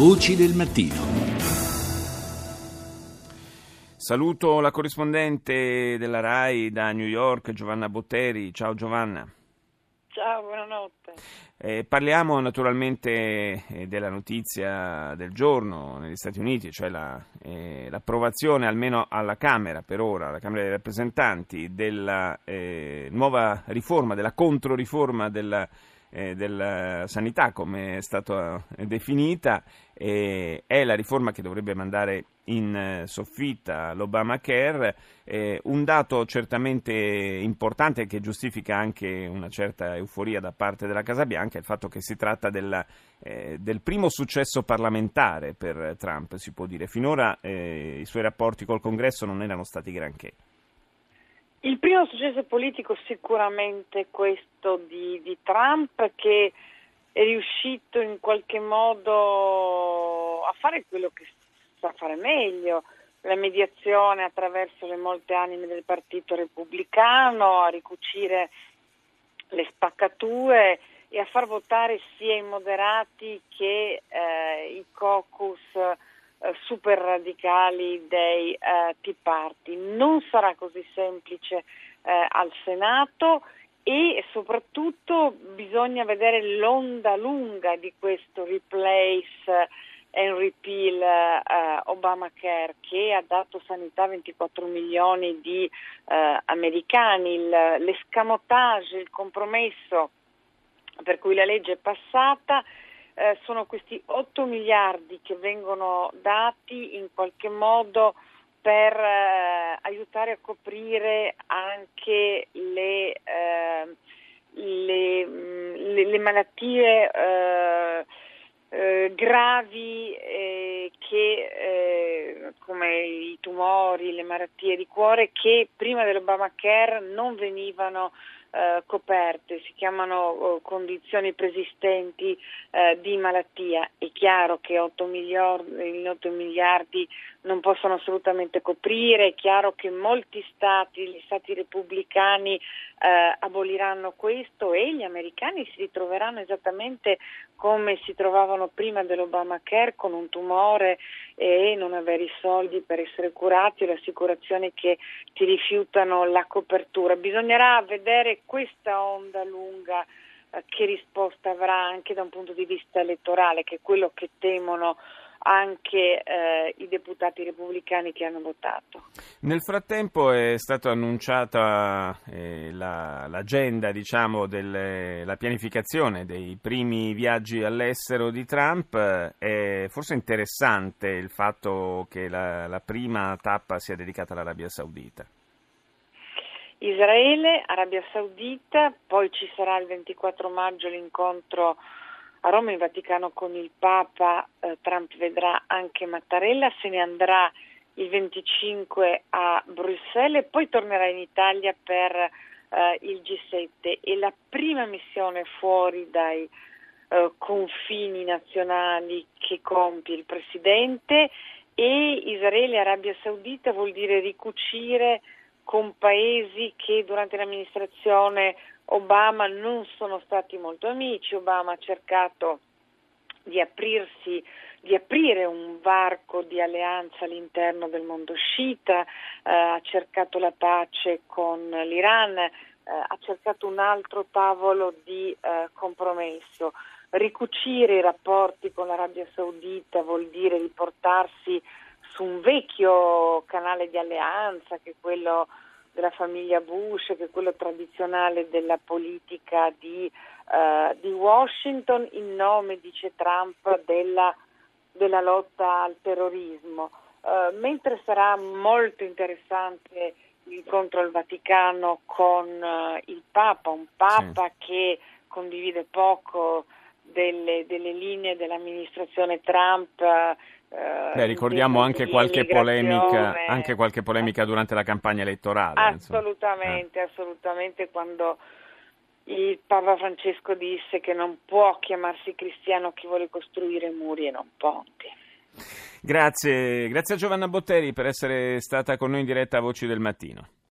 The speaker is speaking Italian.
Voci del mattino. Saluto la corrispondente della RAI da New York, Giovanna Botteri. Ciao Giovanna. Ciao, buonanotte. Eh, parliamo naturalmente eh, della notizia del giorno negli Stati Uniti, cioè la, eh, l'approvazione almeno alla Camera per ora, alla Camera dei rappresentanti, della eh, nuova riforma, della controriforma della eh, della sanità, come è stata eh, definita, eh, è la riforma che dovrebbe mandare in eh, soffitta l'Obamacare, eh, un dato certamente importante che giustifica anche una certa euforia da parte della Casa Bianca, è il fatto che si tratta della, eh, del primo successo parlamentare per Trump, si può dire. Finora i suoi rapporti col Congresso non erano stati granché. Il primo successo politico sicuramente questo di, di, Trump che è riuscito in qualche modo a fare quello che sa fare meglio, la mediazione attraverso le molte anime del Partito Repubblicano, a ricucire le spaccature e a far votare sia i moderati che eh, i caucus eh, super radicali dei eh, Tea Party. Non sarà così semplice eh, al Senato e soprattutto bisogna vedere l'onda lunga di questo replace and repeal uh, Obamacare che ha dato sanità a 24 milioni di uh, americani, il, l'escamotage, il compromesso per cui la legge è passata eh, sono questi 8 miliardi che vengono dati in qualche modo per eh, aiutare a coprire anche le, eh, le, mm, le, le malattie eh, eh, gravi che, come i tumori, le malattie di cuore che prima dell'Obamacare non venivano eh, coperte, si chiamano eh, condizioni preesistenti eh, di malattia. È chiaro che 8 miliardi, 8 miliardi, non possono assolutamente coprire, è chiaro che molti stati, gli stati repubblicani eh, aboliranno questo e gli americani si ritroveranno esattamente come si trovavano prima dell'Obamacare con un tumore e non avere i soldi per essere curati o le assicurazioni che ti rifiutano la copertura. Bisognerà vedere questa onda lunga eh, che risposta avrà anche da un punto di vista elettorale, che è quello che temono anche eh, i deputati repubblicani che hanno votato. Nel frattempo è stata annunciata eh, la, l'agenda, diciamo, della pianificazione dei primi viaggi all'estero di Trump. È forse interessante il fatto che la, la prima tappa sia dedicata all'Arabia Saudita. Israele, Arabia Saudita, poi ci sarà il 24 maggio l'incontro a Roma in Vaticano con il Papa, eh, Trump vedrà anche Mattarella, se ne andrà il 25 a Bruxelles e poi tornerà in Italia per eh, il G7 e la prima missione fuori dai eh, confini nazionali che compie il Presidente e Israele e Arabia Saudita vuol dire ricucire con paesi che durante l'amministrazione Obama non sono stati molto amici, Obama ha cercato di aprirsi di aprire un varco di alleanza all'interno del mondo sciita, eh, ha cercato la pace con l'Iran, eh, ha cercato un altro tavolo di eh, compromesso. Ricucire i rapporti con l'Arabia Saudita vuol dire riportarsi su un vecchio canale di alleanza che è quello della famiglia Bush, che è quello tradizionale della politica di, uh, di Washington, in nome, dice Trump, della, della lotta al terrorismo. Uh, mentre sarà molto interessante l'incontro al Vaticano con uh, il Papa, un Papa sì. che condivide poco delle, delle linee dell'amministrazione Trump Beh, ricordiamo anche qualche, polemica, anche qualche polemica durante la campagna elettorale. Assolutamente, eh. assolutamente quando il Papa Francesco disse che non può chiamarsi cristiano chi vuole costruire muri e non ponti. Grazie, grazie a Giovanna Botteri per essere stata con noi in diretta a Voci del Mattino.